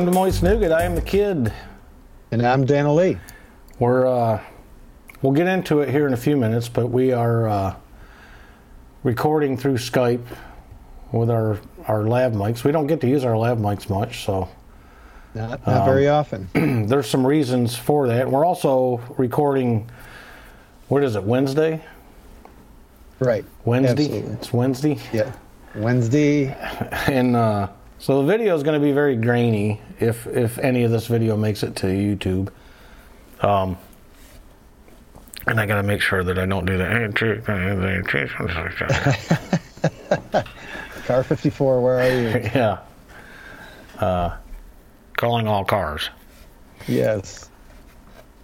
Welcome to Moist Nougat. I am the kid. And I'm Dana Lee. We're uh, we'll get into it here in a few minutes, but we are uh, recording through Skype with our our lav mics. We don't get to use our lav mics much, so Not, not very often. there's some reasons for that. We're also recording. What is it? Wednesday. Right. Wednesday. Absolutely. It's Wednesday, Yeah. Wednesday. and uh, so the video is going to be very grainy if if any of this video makes it to YouTube. Um, and I got to make sure that I don't do that. Car 54, where are you? yeah. Uh, calling all cars. yes.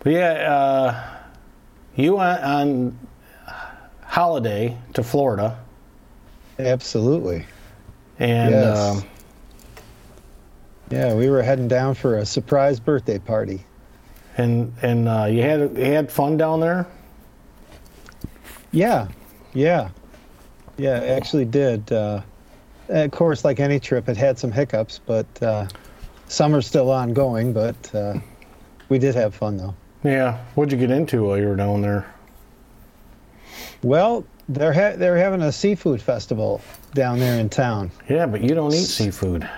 But yeah, uh, you went on holiday to Florida, Absolutely. and Yes. um, Yeah, we were heading down for a surprise birthday party. and and uh, you had you had fun down there. Yeah. Yeah. Yeah, actually did. Uh, of course, like any trip, it had some hiccups, but uh, some are still ongoing, but uh, we did have fun, though. Yeah, what'd you get into while you were down there? Well, they're, ha- they're having a seafood festival down there in town. Yeah, but you don't eat seafood.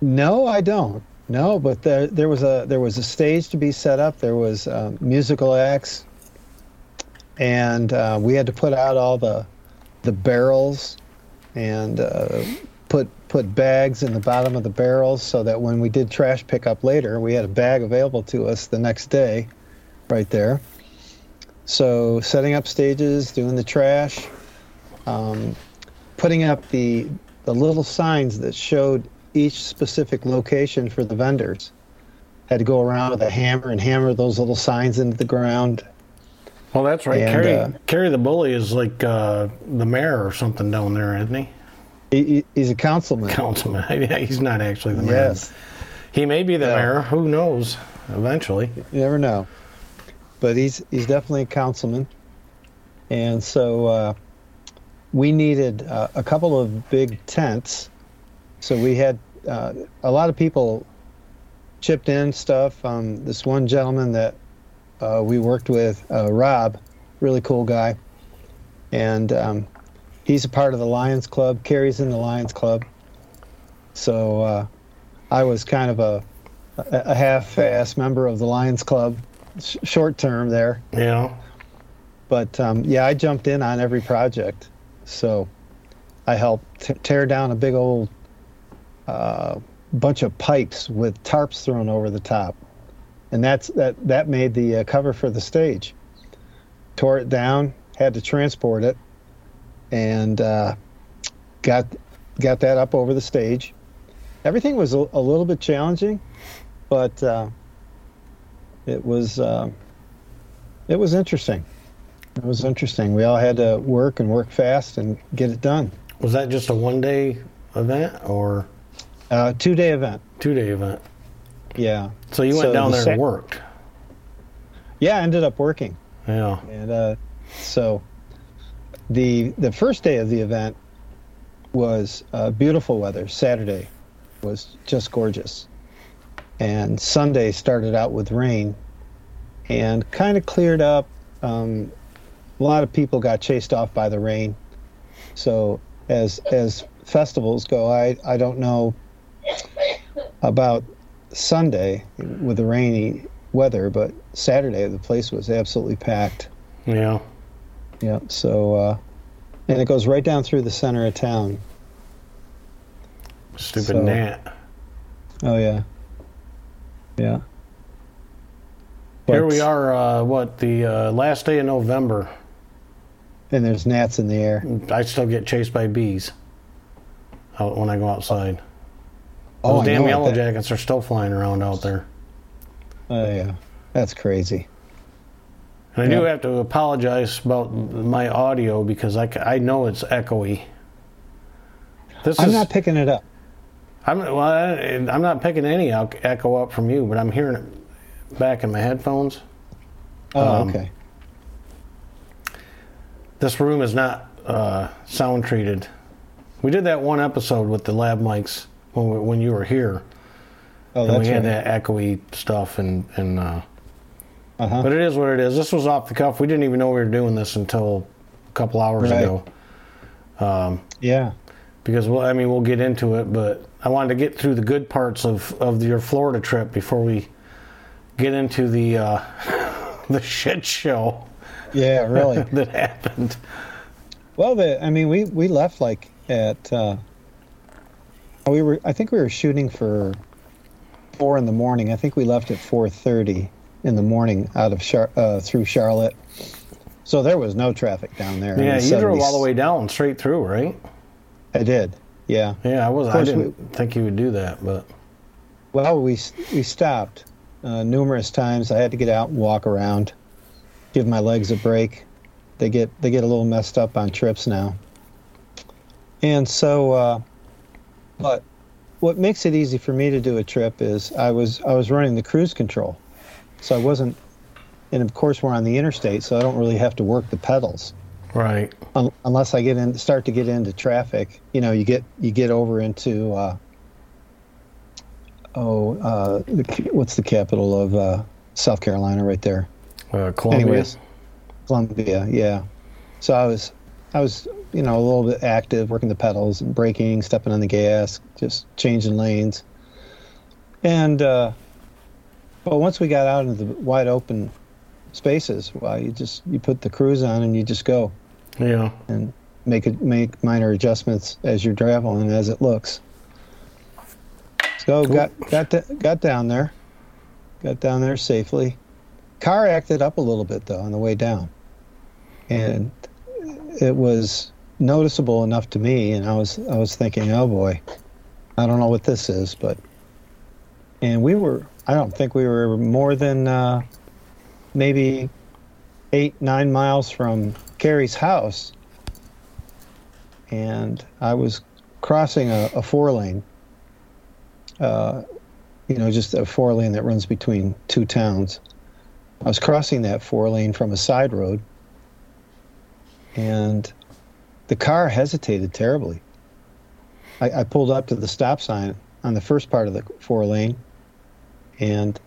No, I don't. No, but there there was a there was a stage to be set up. There was um, musical acts, and uh, we had to put out all the the barrels and uh, put put bags in the bottom of the barrels so that when we did trash pickup later, we had a bag available to us the next day, right there. So setting up stages, doing the trash, um, putting up the the little signs that showed each specific location for the vendors. Had to go around with a hammer and hammer those little signs into the ground. Well, that's right. And, Carrie, uh, the bully is like uh, the mayor or something down there, isn't he? He, he- he's a councilman. Councilman. yeah, he's not actually the mayor. Yes, He may be the Yeah. mayor. Who knows? Eventually. you never know. But he's he's definitely a councilman, and so uh, we needed uh, a couple of big tents. So we had uh, a lot of people chipped in stuff. Um, this one gentleman that uh, we worked with, uh, Rob, really cool guy, and um, he's a part of the Lions Club. Carrie's in the Lions Club, so uh, I was kind of a a half-ass member of the Lions Club, sh- short term there. Yeah. But um, yeah, I jumped in on every project. So I helped t- tear down a big old uh, bunch of pipes with tarps thrown over the top, and that's that. That made the uh, cover for the stage. Tore it down, had to transport it, and uh, got got that up over the stage. Everything was a, a little bit challenging, but uh, it was uh, it was interesting. It was interesting. We all had to work and work fast and get it done. Was that just a one day event or Uh, two day event. two day event? Yeah. So you went So down the there sec- and worked. Yeah, I ended up working. Yeah. And uh, so the the first day of the event was uh, beautiful weather. Saturday was just gorgeous. And Sunday started out with rain and kind of cleared up. Um, a lot of people got chased off by the rain. So as as festivals go, I, I don't know about Sunday with the rainy weather, but Saturday the place was absolutely packed. Yeah. Yeah. So, uh, and it goes right down through the center of town. Stupid So- gnat. Oh yeah. Yeah. Here we are, uh, what, the uh, last day of November. And there's gnats in the air. I still get chased by bees out when I go outside. Oh, Those damn yellow jackets are still flying around out there. Oh yeah. That's crazy. And I do have to apologize about my audio because I, I know it's echoey. This I'm is, not picking it up. I'm well. I, I'm not picking any echo up from you, but I'm hearing it back in my headphones. Oh, Um, okay. This room is not uh, sound treated. We did that one episode with the lav mics when we, when you were here. Oh, and that's we had right. that echoey stuff and and uh, Uh-huh. but it is what it is. This was off the cuff. We didn't even know we were doing this until a couple hours Right. ago. yeah. Because well, I mean, we'll get into it, but I wanted to get through the good parts of of your Florida trip before we get into the uh, the shit show Yeah, really. that happened. well, the, I mean, we, we left like at, uh, we were, I think we were shooting for four in the morning. I think we left at 4.30 in the morning out of Char- uh, through Charlotte. So there was no traffic down there. Yeah, you drove all the way down, straight through, right? I did. Yeah. Yeah, I was. I didn't think you would do that, but Well, we we stopped uh, numerous times. I had to get out and walk around, give my legs a break. They get they get a little messed up on trips now. And so, uh, but what makes it easy for me to do a trip is I was I was running the cruise control, so I wasn't. And of course, we're on the interstate, so I don't really have to work the pedals right. un- unless I get in, start to get into traffic, you know, you get you get over into uh, oh, uh, the, what's the capital of uh, South Carolina right there? Uh, Columbia. Anyways, Columbia, yeah. So I was I was you know a little bit active, working the pedals and braking, stepping on the gas, just changing lanes, and uh, but once we got out into the wide open spaces, well, you just you put the cruise on and you just go Yeah. and make it make minor adjustments as you're traveling as it looks. So got got da- got down there, got down there safely. Car acted up a little bit though on the way down, and it was noticeable enough to me. And I was I was thinking, oh boy, I don't know what this is, but and we were I don't think we were more than uh, maybe eight nine miles from Carrie's house and I was crossing a, a four lane, uh, you know, just a four lane that runs between two towns. I was crossing that four lane from a side road, and the car hesitated terribly. I, I pulled up to the stop sign on the first part of the four lane, and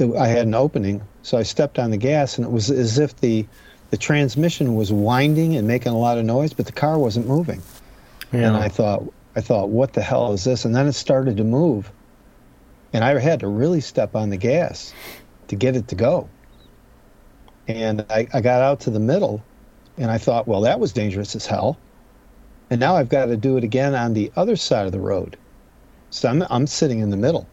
I had an opening, so I stepped on the gas, and it was as if the the transmission was winding and making a lot of noise, but the car wasn't moving. Yeah. And I thought, I thought, what the hell is this? And then it started to move, and I had to really step on the gas to get it to go. And I, I got out to the middle, and I thought, well, that was dangerous as hell. And now I've got to do it again on the other side of the road. So I'm, I'm sitting in the middle.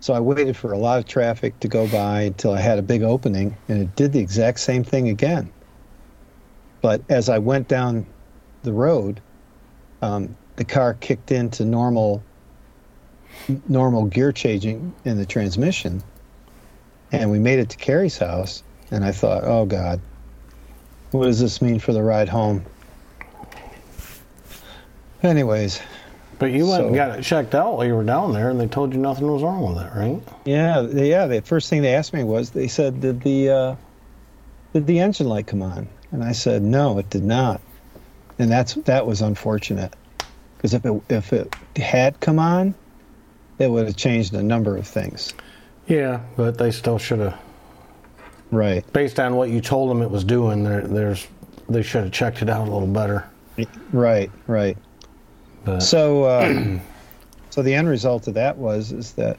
So I waited for a lot of traffic to go by until I had a big opening, and it did the exact same thing again. But as I went down the road, um, the car kicked into normal normal gear changing in the transmission, and we made it to Carrie's house. And I thought, oh God, what does this mean for the ride home? Anyways, but you went and got it checked out while you were down there, and they told you nothing was wrong with it, right? Yeah, yeah. The first thing they asked me was, they said, "Did the uh, did the engine light come on?" And I said, "No, it did not." And that's that was unfortunate, because if it if it had come on, it would have changed a number of things. Yeah, but they still should have, Right. based on what you told them it was doing. There, there's, they should have checked it out a little better. Right. Right. But So, uh, so the end result of that was is that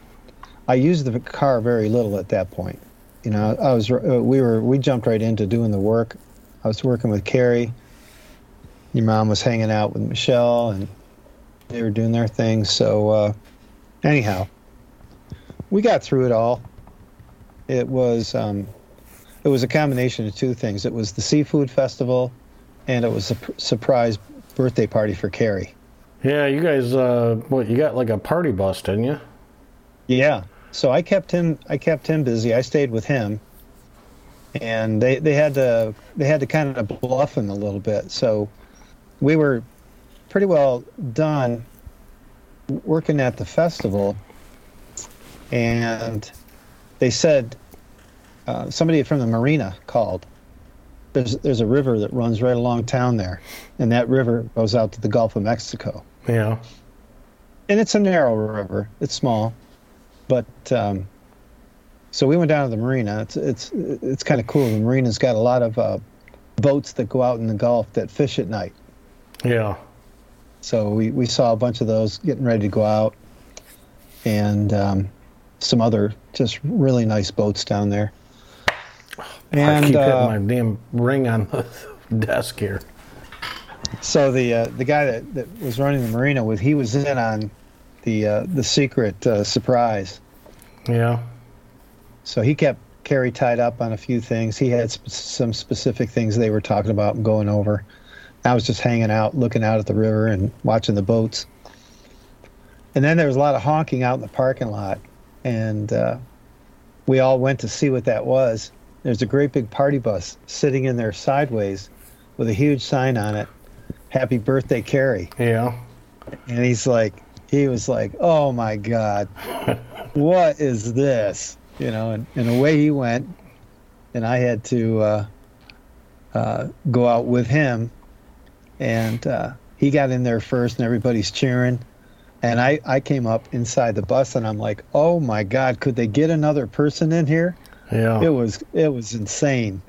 I used the car very little at that point. You know, I was uh, we were we jumped right into doing the work. I was working with Carrie. Your mom was hanging out with Michelle, and they were doing their thing. So, uh, anyhow, we got through it all. It was um, it was a combination of two things. It was the seafood festival, and it was a surprise birthday party for Carrie. yeah, you guys, uh, what you got like a party bus, didn't you? Yeah. So I kept him I kept him busy. I stayed with him. And they, they had to they had to kind of bluff him a little bit. So we were pretty well done working at the festival and they said uh, somebody from the marina called. There's there's a river that runs right along town there, and that river goes out to the Gulf of Mexico. Yeah. and it's a narrow river. It's small, but um, so we went down to the marina. It's it's it's kind of cool. The marina's got a lot of uh, boats that go out in the Gulf that fish at night. Yeah. So we, we saw a bunch of those getting ready to go out, and um, some other just really nice boats down there. I keep uh, hitting my damn ring on the desk here. So the uh, the guy that, that was running the marina with he was in on the uh, the secret uh, surprise. Yeah. So he kept Carrie tied up on a few things. He had sp- some specific things they were talking about and going over. I was just hanging out, looking out at the river and watching the boats. And then there was a lot of honking out in the parking lot, and uh, we all went to see what that was. There's a great big party bus sitting in there sideways, with a huge sign on it, "Happy Birthday, Carrie." Yeah. And he's like, he was like, oh my God, what is this? You know, and, and away he went. And I had to uh, uh, go out with him. And uh, he got in there first, and everybody's cheering. And I, I came up inside the bus, and I'm like, oh my God, could they get another person in here? Yeah. It was it was insane.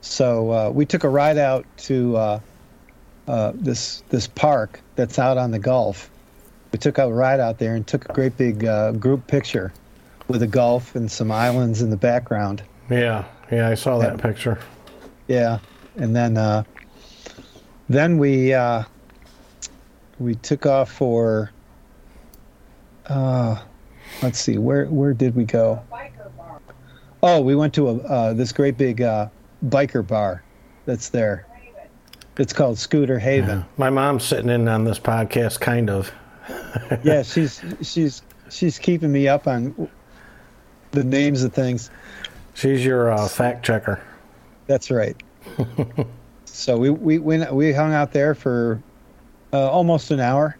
So uh, we took a ride out to uh, uh, this this park that's out on the Gulf. We took a ride out there and took a great big uh, group picture with the Gulf and some islands in the background. Yeah. Yeah. I saw that Yeah. picture. Yeah, and then uh, then we uh, we took off for. Uh, let's see, where where did we go? Oh, we went to a uh, this great big uh, biker bar that's there. It's called Scooter Haven. My mom's sitting in on this podcast, kind of. Yeah, she's she's she's keeping me up on the names of things. She's your uh, fact checker. That's right. so we we went, we hung out there for uh, almost an hour,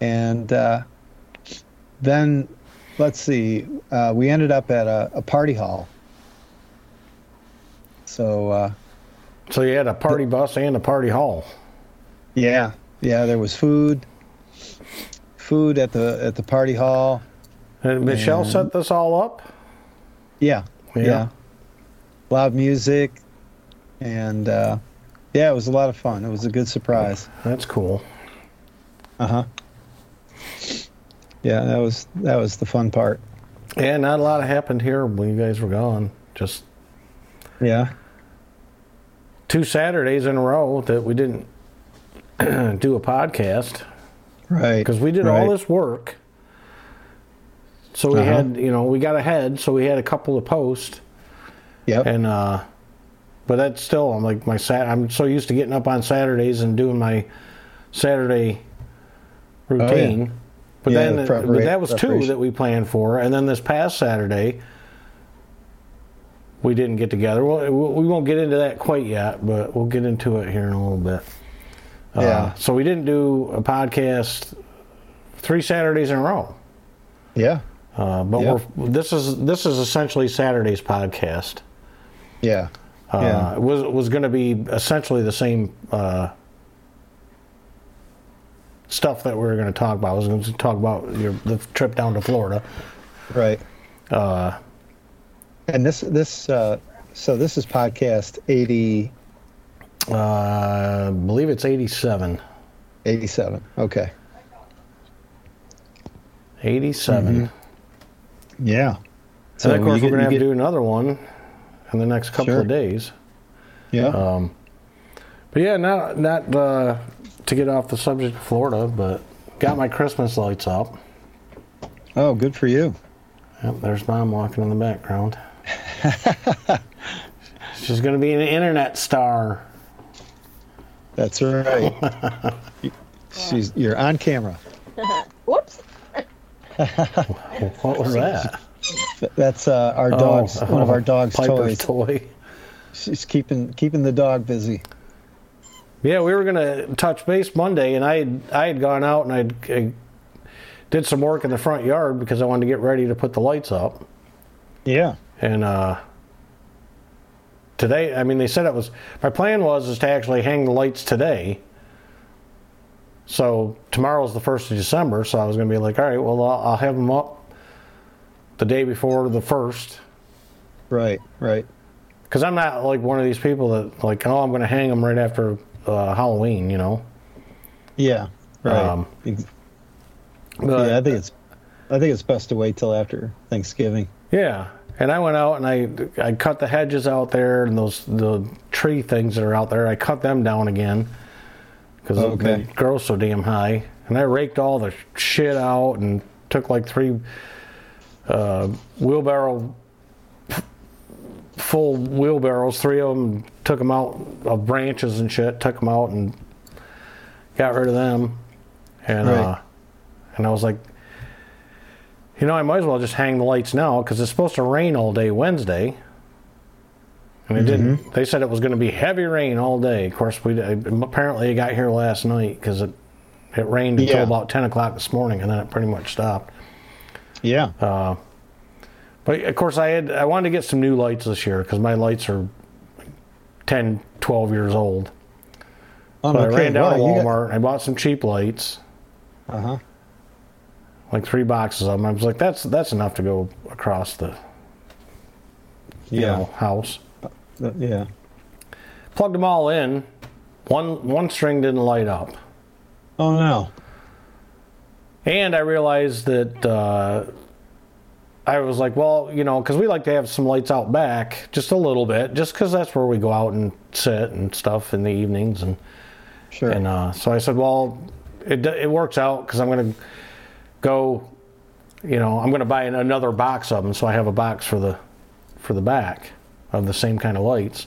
and uh, then let's see, uh, we ended up at a, a party hall. So uh, So you had a party bus and a party hall. yeah, yeah, there was food, food at the at the party hall. And Michelle And- set this all up. Yeah, Yeah. yeah, loud music, and uh, yeah, it was a lot of fun. It was a good surprise. That's cool. Uh huh. Yeah, that was that was the fun part. Yeah, not a lot happened here when you guys were gone. Just Yeah. two Saturdays in a row that we didn't do a podcast Right. because we did right. all this work. So we Uh-huh. had, you know, we got ahead, so we had a couple of posts, Yep. and uh, but that's still, I'm like my sat. I'm so used to getting up on Saturdays and doing my Saturday routine. Oh, Yeah, then, the but that was two that we planned for, and then this past Saturday, we didn't get together. Well, we won't get into that quite yet, but we'll get into it here in a little bit. Uh, Yeah. So we didn't do a podcast three Saturdays in a row. yeah. Uh, but Yeah. we're, this is this is essentially Saturday's podcast. Yeah. Uh, Yeah. It was was going to be essentially the same uh, stuff that we were going to talk about. I was going to talk about your the trip down to Florida. Right. Uh, And this this uh, so this is podcast 80, uh, I believe it's 87. 87. Okay. 87. Yeah. So and of course, you we're going to have you to do another one in the next couple Sure. of days. Yeah. Um, but yeah, not not uh, to get off the subject of Florida, but got my Christmas lights up. oh, good for you. Yep, there's mom walking in the background. She's going to be an internet star. That's right. She's you're on camera. Whoops. What was that? That's uh, our dog's Oh, one of our dog's Piper's toys. toy. She's keeping keeping the dog busy. Yeah, we were going to touch base Monday, and I had, I had gone out and I'd, I did some work in the front yard because I wanted to get ready to put the lights up. Yeah. And uh, today, I mean, they said it was my plan was is to actually hang the lights today. So tomorrow's the first of December, so I was going to be like, all right, well, I'll, I'll have them up the day before the first, Right, right. because I'm not like one of these people that like, oh, I'm going to hang them right after uh, Halloween, you know. Yeah, right. Um, But, yeah, I think it's I think it's best to wait till after Thanksgiving. Yeah, and I went out and I I cut the hedges out there and those the tree things that are out there. I cut them down again because Okay. they grow so damn high. And I raked all the shit out and took like three uh, wheelbarrow full wheelbarrows, three of them. Took them out of branches and shit. Took them out and got rid of them. And Right. uh, and I was like, you know, I might as well just hang the lights now because it's supposed to rain all day Wednesday. And it didn't. They said it was going to be heavy rain all day. Of course, we apparently it got here last night because it it rained until Yeah. about ten o'clock this morning, and then it pretty much stopped. Yeah. Uh, But of course, I had I wanted to get some new lights this year because my lights are 10, 12 years old. Oh, So I ran down to Wow, you got- Walmart. I bought some cheap lights, uh-huh. like three boxes of them. I was like, that's that's enough to go across the you Yeah. know house. Uh, Yeah. Plugged them all in. One one string didn't light up, Oh no. and I realized that uh, I was like, well, you know, because we like to have some lights out back, just a little bit, just because that's where we go out and sit and stuff in the evenings, and Sure. and uh, so I said, well, it it works out because I'm gonna go, you know, I'm gonna buy another box of them, so I have a box for the for the back of the same kind of lights.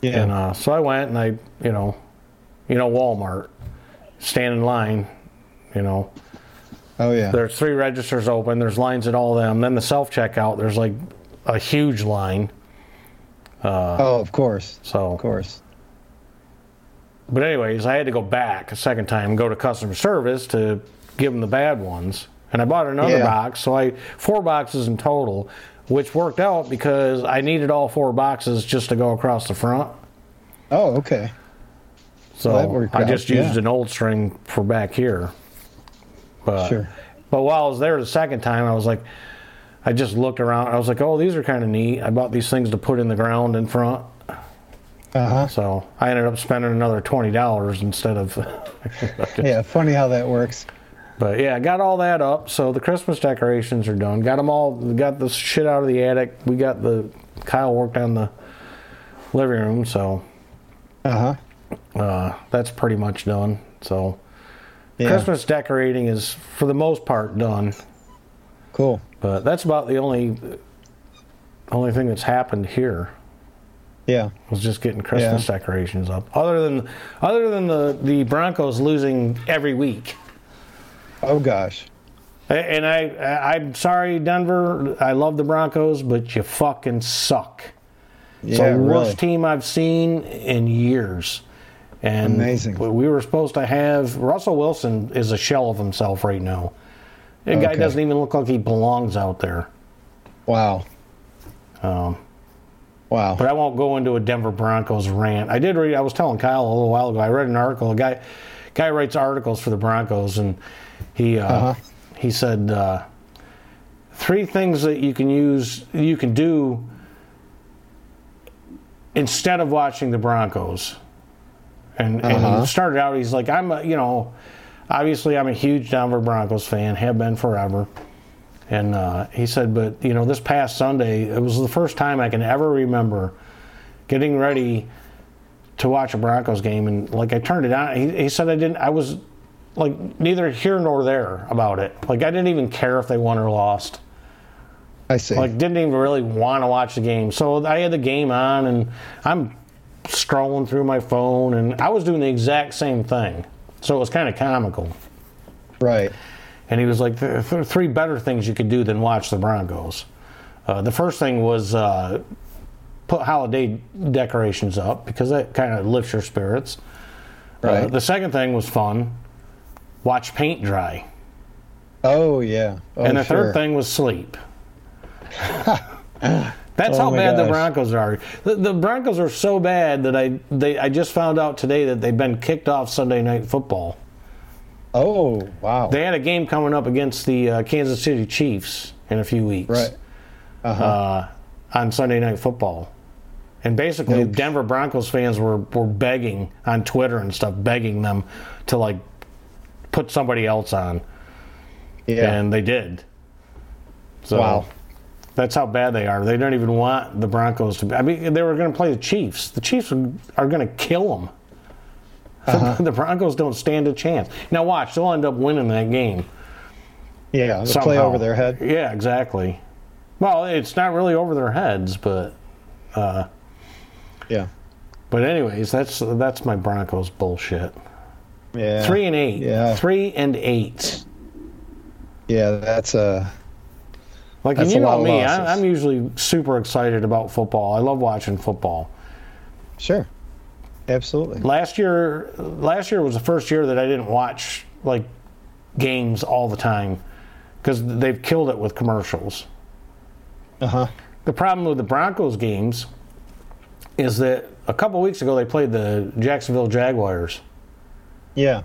yeah. And uh, so I went and I, you know, you know, Walmart, stand in line, you know, oh yeah. there's three registers open, there's lines at all of them. Then the self checkout, there's like a huge line. Uh, oh, of course. So, Of course. but anyways, I had to go back a second time and go to customer service to give them the bad ones. And I bought another Yeah. box, so I four boxes in total, which worked out because I needed all four boxes just to go across the front. Oh, okay. So worked I just used yeah. an old string for back here. But, Sure. But while I was there the second time, I was like, I just looked around. I was like, oh, these are kind of neat. I bought these things to put in the ground in front. Uh-huh. So I ended up spending another twenty dollars instead of. Yeah, funny how that works. But yeah, I got all that up. So the Christmas decorations are done. Got them all. Got the shit out of the attic. We got the Kyle worked on the living room. So Uh-huh. uh, that's pretty much done. So Yeah. Christmas decorating is for the most part done. Cool. But that's about the only only thing that's happened here Yeah. was just getting Christmas decorations up. Other than other than the the Broncos losing every week. Oh gosh. And I, I I'm sorry Denver, I love the Broncos, but you fucking suck. It's Yeah, the worst really. team I've seen in years. And Amazing. we- we were supposed to have Russell Wilson is a shell of himself right now. The guy doesn't even look like he belongs out there. Wow. Um, Wow. But I won't go into a Denver Broncos rant. I did read. I was telling Kyle a little while ago. I read an article. A guy, guy writes articles for the Broncos, and he uh, Uh-huh. he said uh, three things that you can use, you can do instead of watching the Broncos. And, and Uh-huh. he started out. He's like, I'm, a, you know, obviously I'm a huge Denver Broncos fan, have been forever. And uh, he said, but you know, this past Sunday, it was the first time I can ever remember getting ready to watch a Broncos game, and like I turned it on. He, he said I didn't. I was like neither here nor there about it. Like I didn't even care if they won or lost. I see. Like didn't even really want to watch the game. So I had the game on, and I'm scrolling through my phone, and I was doing the exact same thing. So it was kind of comical. right. And he was like, "There are three better things you could do than watch the Broncos. Uh, the first thing was uh, put holiday decorations up because that kind of lifts your spirits. Uh, Right. the second thing was fun. Watch paint dry. Oh yeah. Oh, and the sure. third thing was sleep. That's Oh how bad the. Broncos are. The, the Broncos are so bad that I they I just found out today that they've been kicked off Sunday night football. Oh, wow. They had a game coming up against the uh, Kansas City Chiefs in a few weeks. right. Uh-huh. uh, on Sunday Night Football. And basically, Nope. Denver Broncos fans were, were begging on Twitter and stuff, begging them to like put somebody else on, yeah. and they did. So Wow. That's how bad they are. They don't even want the Broncos to. Be, I mean, they were going to play the Chiefs. The Chiefs are going to kill them. Uh-huh. the Broncos don't stand a chance. Now watch, they'll end up winning that game. yeah. The play over their head. Yeah, exactly. Well, it's not really over their heads, but Yeah. but anyways, that's that's my Broncos bullshit. Yeah. Three and eight. Yeah. Three and eight. Yeah, that's uh Like you know me, I, I'm usually super excited about football. I love watching football. sure. Absolutely. Last year, last year was the first year that I didn't watch like games all the time because they've killed it with commercials. Uh-huh. The problem with the Broncos games is that a couple weeks ago they played the Jacksonville Jaguars. Yeah.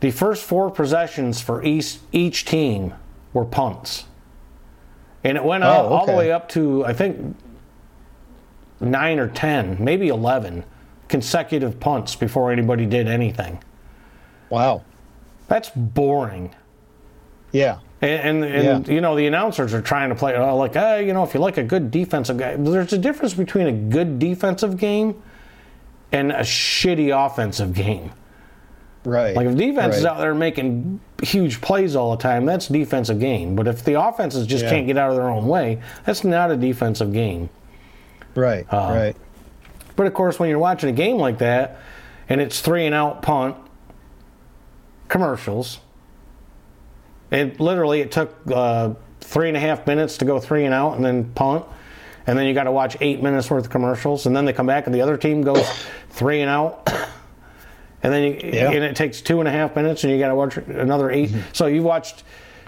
The first four possessions for each each team were punts, and it went all, Oh, all the way up to I think nine or ten, maybe eleven consecutive punts before anybody did anything. Wow. That's boring. Yeah. And, and, and Yeah. you know the announcers are trying to play oh, like uh, you know if you like a good defensive game, there's a difference between a good defensive game and a shitty offensive game. Right. Like if defense is out there making huge plays all the time, that's defensive game. But if the offenses just Yeah. can't get out of their own way, that's not a defensive game. Right. uh, right. But of course, when you're watching a game like that, and it's three and out punt, commercials, it literally it took uh, three and a half minutes to go three and out and then punt, and then you got to watch eight minutes worth of commercials, and then they come back and the other team goes three and out. And then you, Yeah. and it takes two and a half minutes, and you got to watch another 8 mm-hmm. So you watched,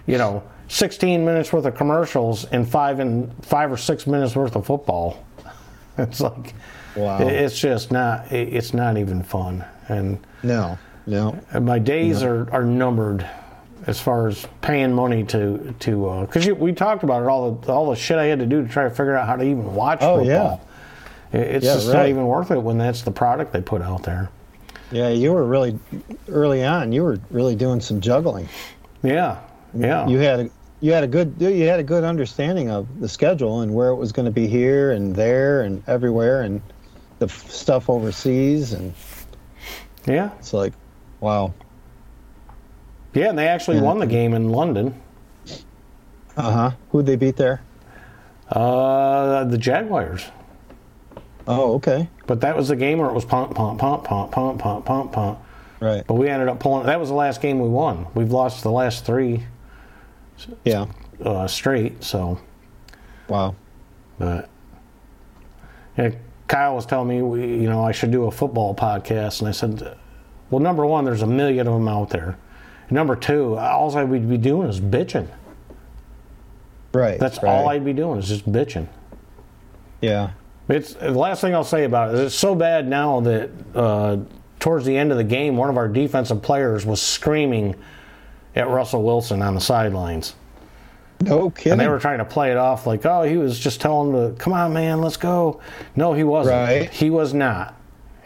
you know, 16 minutes worth of commercials and five and five or six minutes worth of football. It's like, Wow. it- it's just not. it- It's not even fun, and no. No. Uh, my days are, are numbered as far as paying money to to uh, because we talked about it all the all the shit I had to do to try to figure out how to even watch Oh, football. It- It's Yeah, just not even worth it when that's the product they put out there. Yeah, you were really early on. You were really doing some juggling. Yeah, yeah. You had a you had a good you had a good understanding of the schedule and where it was going to be here and there and everywhere and the f- stuff overseas and yeah, it's like, wow. yeah. And they actually won the game in London. Uh huh. Who'd they beat there? Uh, the Jaguars. Oh, okay. But that was the game where it was pump, pump, pump, pump, pump, pump, pump, pump. Right. But we ended up pulling. That was the last game we won. We've lost the last three Yeah. uh, straight. So, Wow. but yeah, Kyle was telling me, we, you know, I should do a football podcast, and I said, well, number one, there's a million of them out there. And number two, all I would be doing is bitching. Right. That's right. all I'd be doing is just bitching. Yeah. It's the last thing I'll say about it is it's so bad now that uh, towards the end of the game, one of our defensive players was screaming at Russell Wilson on the sidelines. No kidding. And they were trying to play it off like, oh, he was just telling him to, come on, man, let's go. No, he wasn't. Right. He was not.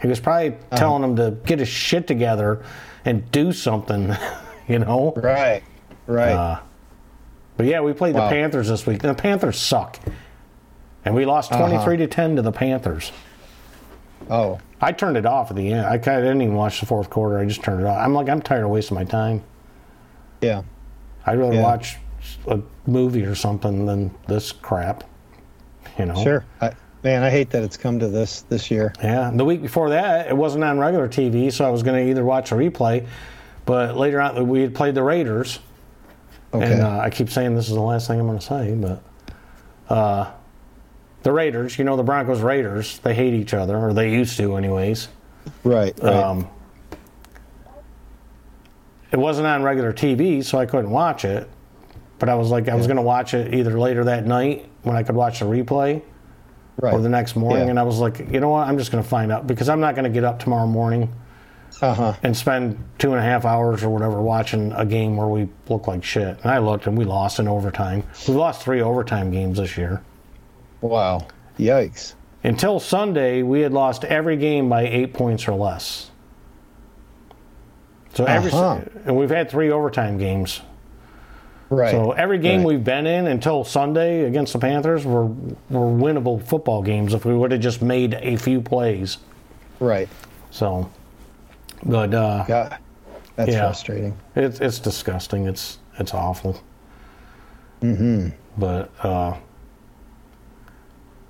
He was probably telling him to get his shit together and do something, you know? right. Right. Uh, but yeah, we played Wow. the Panthers this week. The Panthers suck. And we lost 23 Uh-huh. to 10 to the Panthers. oh. I turned it off at the end. I didn't even watch the fourth quarter. I just turned it off. I'm like, I'm tired of wasting my time. Yeah. I'd rather Yeah. watch a movie or something than this crap. You know? Sure. I, man, I hate that it's come to this this year. Yeah. The week before that, it wasn't on regular TV, so I was going to either watch a replay, but later on, we had played the Raiders. Okay. And uh, I keep saying this is the last thing I'm going to say, but uh, the Raiders, you know, the Broncos Raiders, they hate each other, or they used to, anyways. right. Right. Um, it wasn't on regular TV, so I couldn't watch it. But I was like, I was going to watch it either later that night when I could watch the replay right. or the next morning. Yeah. And I was like, you know what? I'm just going to find out because I'm not going to get up tomorrow morning Uh huh. and spend two and a half hours or whatever watching a game where we look like shit. And I looked and we lost in overtime. We lost three overtime games this year. Wow. Yikes. Until Sunday, we had lost every game by eight points or less. So every Uh-huh. and we've had three overtime games. Right. So every game Right. we've been in until Sunday against the Panthers were were winnable football games if we would have just made a few plays. right. So, but uh, God. That's Yeah. frustrating. it's it's disgusting. It's it's awful. Mm-hmm. But uh,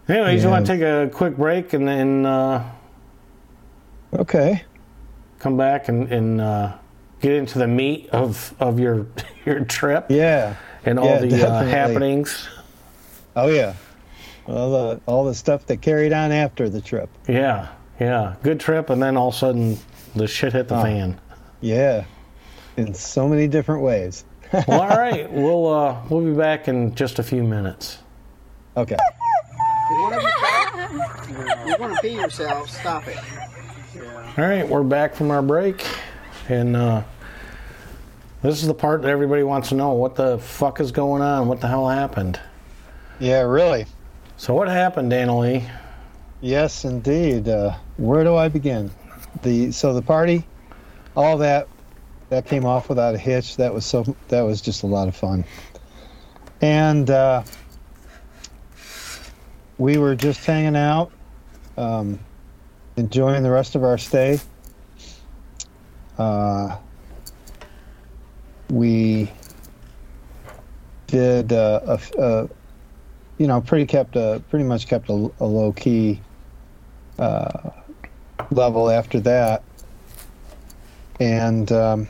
anyways, you want to take a quick break and then uh, Okay. come back and, and uh, get into the meat of of your your trip Yeah. and all Yeah, the uh, happenings. Oh yeah. All the all the stuff that carried on after the trip. Yeah, yeah, good trip, and then all of a sudden the shit hit the Oh. fan. Yeah. In so many different ways. Well, all right, we'll uh, we'll be back in just a few minutes. Okay. You want to you want to pee yourself? Stop it. All right, we're back from our break, and uh, this is the part that everybody wants to know: what the fuck is going on? What the hell happened? Yeah, really. So, what happened, Lee? Yes, indeed. Uh, where do I begin? The so the party, all that, that came off without a hitch. That was so that was just a lot of fun, and uh, we were just hanging out, um, enjoying the rest of our stay. Uh, we did uh, a, a you know, pretty kept a pretty much kept a, a low key uh, level after that, and um,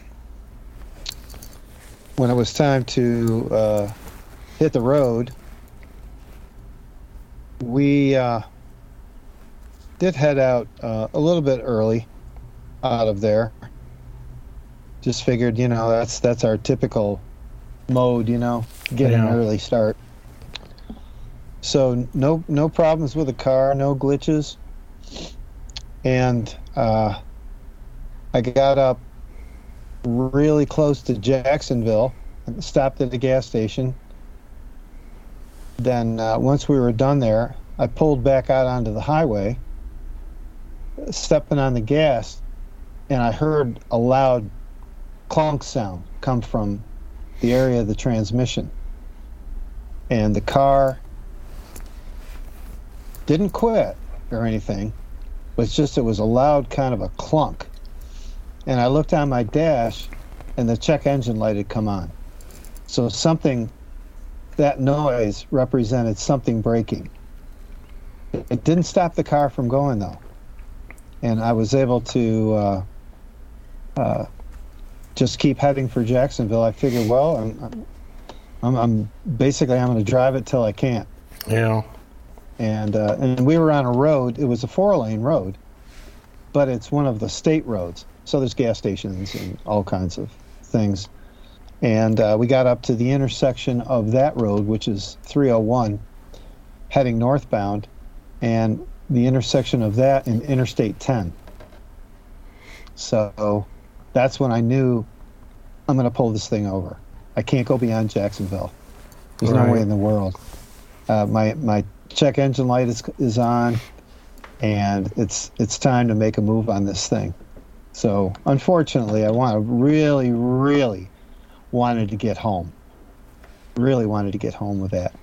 when it was time to uh, hit the road, we uh, did head out uh, a little bit early out of there. Just figured, you know, that's that's our typical mode, you know, get Yeah. an early start. So no no problems with the car, no glitches, and uh, I got up really close to Jacksonville, stopped at the gas station. Then uh, once we were done there, I pulled back out onto the highway, stepping on the gas, and I heard a loud clunk sound come from the area of the transmission. And the car didn't quit or anything. It was just it was a loud kind of a clunk. And I looked on my dash and the check engine light had come on. So something that noise represented something breaking. It didn't stop the car from going though. And I was able to uh, uh, just keep heading for Jacksonville. I figured, well, I'm, I'm, I'm basically I'm going to drive it till I can't You know, and uh, and we were on a road. It was a four lane road, but it's one of the state roads. So there's gas stations and all kinds of things. And uh, we got up to the intersection of that road, which is 301, heading northbound, and the intersection of that and Interstate 10. So that's when I knew I'm going to pull this thing over. I can't go beyond Jacksonville. There's no way in the world. Uh, my my check engine light is is on, and it's it's time to make a move on this thing. So unfortunately, I want to really, really wanted to get home. Really wanted to get home with that.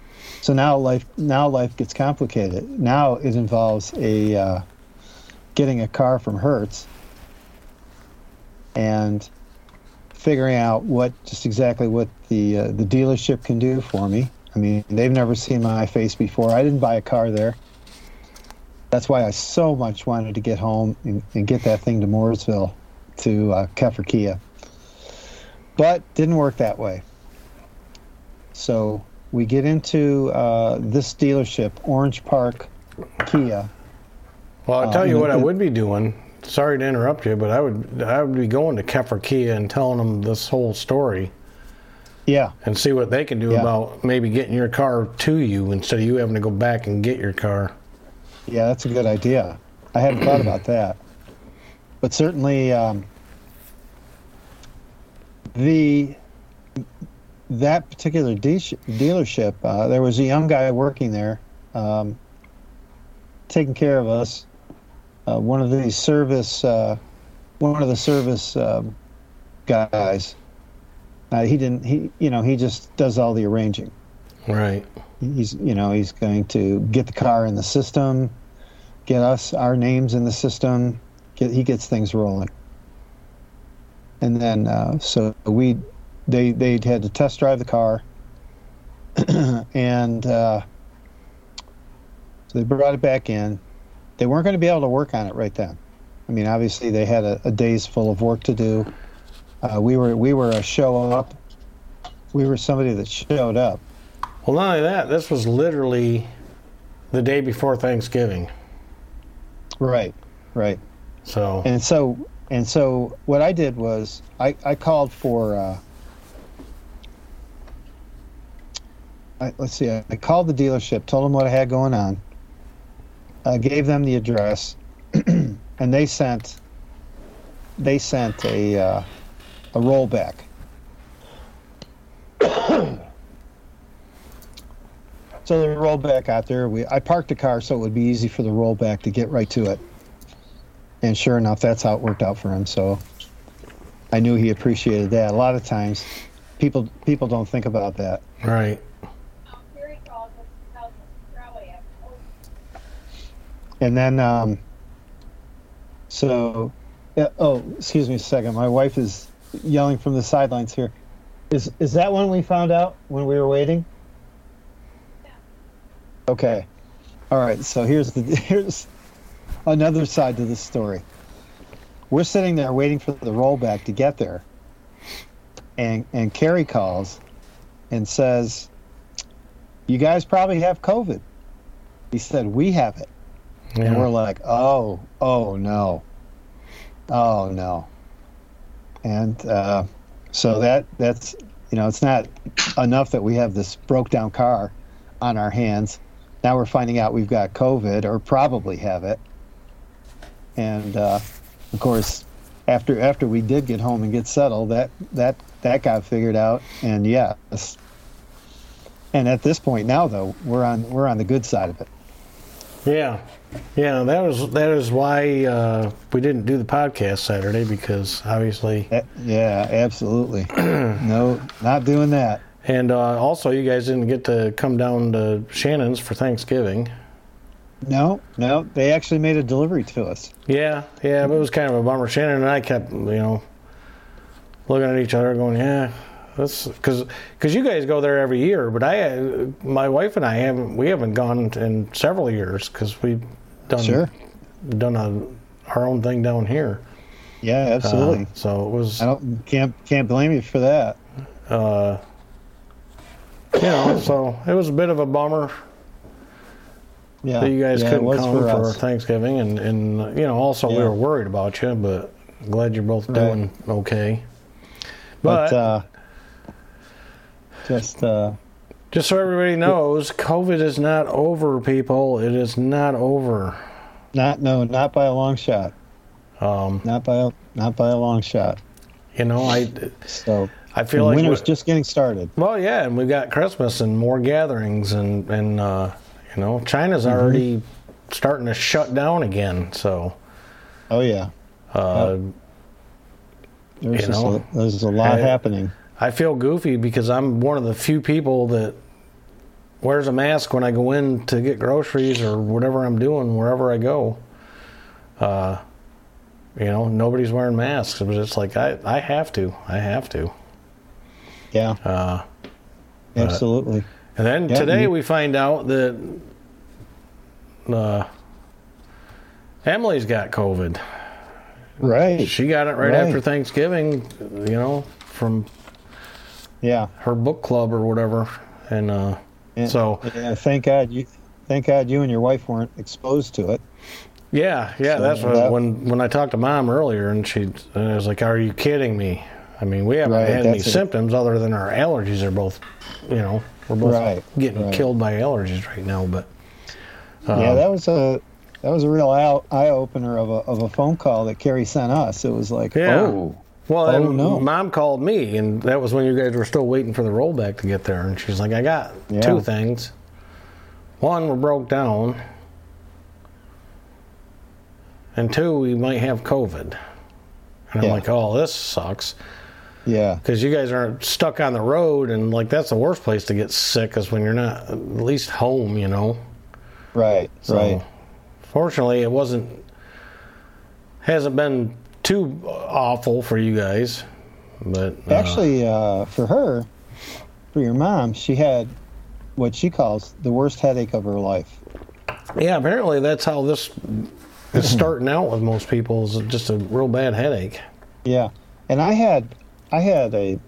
So now life now life gets complicated. Now it involves a uh, getting a car from Hertz and figuring out what just exactly what the uh, the dealership can do for me. I mean, they've never seen my face before. I didn't buy a car there. That's why I so much wanted to get home and, and get that thing to Mooresville, to uh, Keffer Kia. But didn't work that way. So we get into uh, this dealership, Orange Park Kia. well, I'll Uh, tell you and what I would be doing. Sorry to interrupt you, but I would I would be going to Keffer Kia and telling them this whole story Yeah, and see what they can do Yeah. about maybe getting your car to you instead of you having to go back and get your car. yeah, that's a good idea. I hadn't thought about that. but certainly um, the that particular de- dealership, uh, there was a young guy working there, um, taking care of us. Uh, one of the service, uh, one of the service um, guys. Uh, he didn't. He, you know, he just does all the arranging. Right. He's, you know, he's going to get the car in the system, get us our names in the system. Get, he gets things rolling. And then, uh, so we, they, they had to test drive the car, and uh, so they brought it back in. They weren't going to be able to work on it right then. I mean, obviously they had a, a day's full of work to do. Uh, we were we were a show up. We were somebody that showed up. Well, not only that, this was literally the day before Thanksgiving. Right, right. So And so and so what I did was I, I called for uh, I, let's see I, I called the dealership, told them what I had going on, uh, gave them the address, and they sent they sent a uh, a rollback. so the rollback out there, we I parked the car so it would be easy for the rollback to get right to it. And sure enough, that's how it worked out for him. So I knew he appreciated that. A lot of times, people people don't think about that. right. And then, um, so, yeah, oh, excuse me a second. My wife is yelling from the sidelines here. Is is that when we found out when we were waiting? Yeah. Okay. All right. So here's the here's another side to the story. We're sitting there waiting for the rollback to get there, and and Carrie calls, and says, "You guys probably have COVID." He said, "We have it." And we're like, oh, oh no, oh no, and uh, so that that's you know it's not enough that we have this broke down car on our hands. Now we're finding out we've got COVID or probably have it, and uh, of course, after after we did get home and get settled, that that that got figured out, and yes. And at this point now, though, we're on we're on the good side of it. Yeah, yeah. That was that is why uh, we didn't do the podcast Saturday because obviously, Eh, Yeah, absolutely. no, not doing that. and uh, also you guys didn't get to come down to Shannon's for Thanksgiving. No, no, they actually made a delivery to us. Yeah, yeah. But it was kind of a bummer. Shannon and I kept you know looking at each other, going, "Yeah." That's because because you guys go there every year, but I, my wife and I haven't we haven't gone in several years because we've done Sure. done a, our own thing down here. Yeah, Uh, absolutely. so it was, I don't can't can't blame you for that. uh, you know, so it was a bit of a bummer Yeah, that you guys yeah, couldn't come for, us. Thanksgiving, and and you know, also we were worried about you, but glad you're both Right. doing okay. But, But, uh, just uh, just so everybody knows, COVID is not over, people. It is not over. not no, not by a long shot. Um, Not by a not by a long shot. you know, I So I feel like winter's just getting started. Well, yeah, and we've got Christmas and more gatherings, and and uh, you know, China's Mm-hmm. already starting to shut down again. So, Oh yeah, uh, there's You know, a, there's a lot I- happening. I feel goofy because I'm one of the few people that wears a mask when I go in to get groceries or whatever I'm doing wherever I go. Uh, you know, nobody's wearing masks, but it's like I I have to, I have to. Yeah, Uh, absolutely. And then Yeah, today we find out that uh, Emily's got COVID. Right. She got it right, Right. after Thanksgiving, you know, from Yeah. her book club or whatever. And uh, Yeah. so, Yeah, thank God you, thank God you and your wife weren't exposed to it. yeah, yeah, So that's what, that- when when I talked to mom earlier, and she and I was like, "Are you kidding me?" I mean, we haven't Right, had any it. symptoms other than our allergies are both, you know, we're both Right, getting right. killed by allergies right now. But yeah, um, that was a that was a real eye opener of a of a phone call that Carrie sent us. It was like, Yeah. oh, Well, Oh, no. mom called me, and that was when you guys were still waiting for the rollback to get there. And she's like, I got Yeah. two things. One, we're broke down. And two, we might have COVID. And I'm like, oh, this sucks. Yeah, Because you guys aren't stuck on the road, and like that's the worst place to get sick is when you're not at least home, you know. right, So, right. Fortunately, it wasn't hasn't been too awful for you guys, but uh, Actually, uh, for her, for your mom, she had what she calls the worst headache of her life. yeah. Apparently, that's how this is starting out with most people is just a real bad headache. Yeah, and I had I had a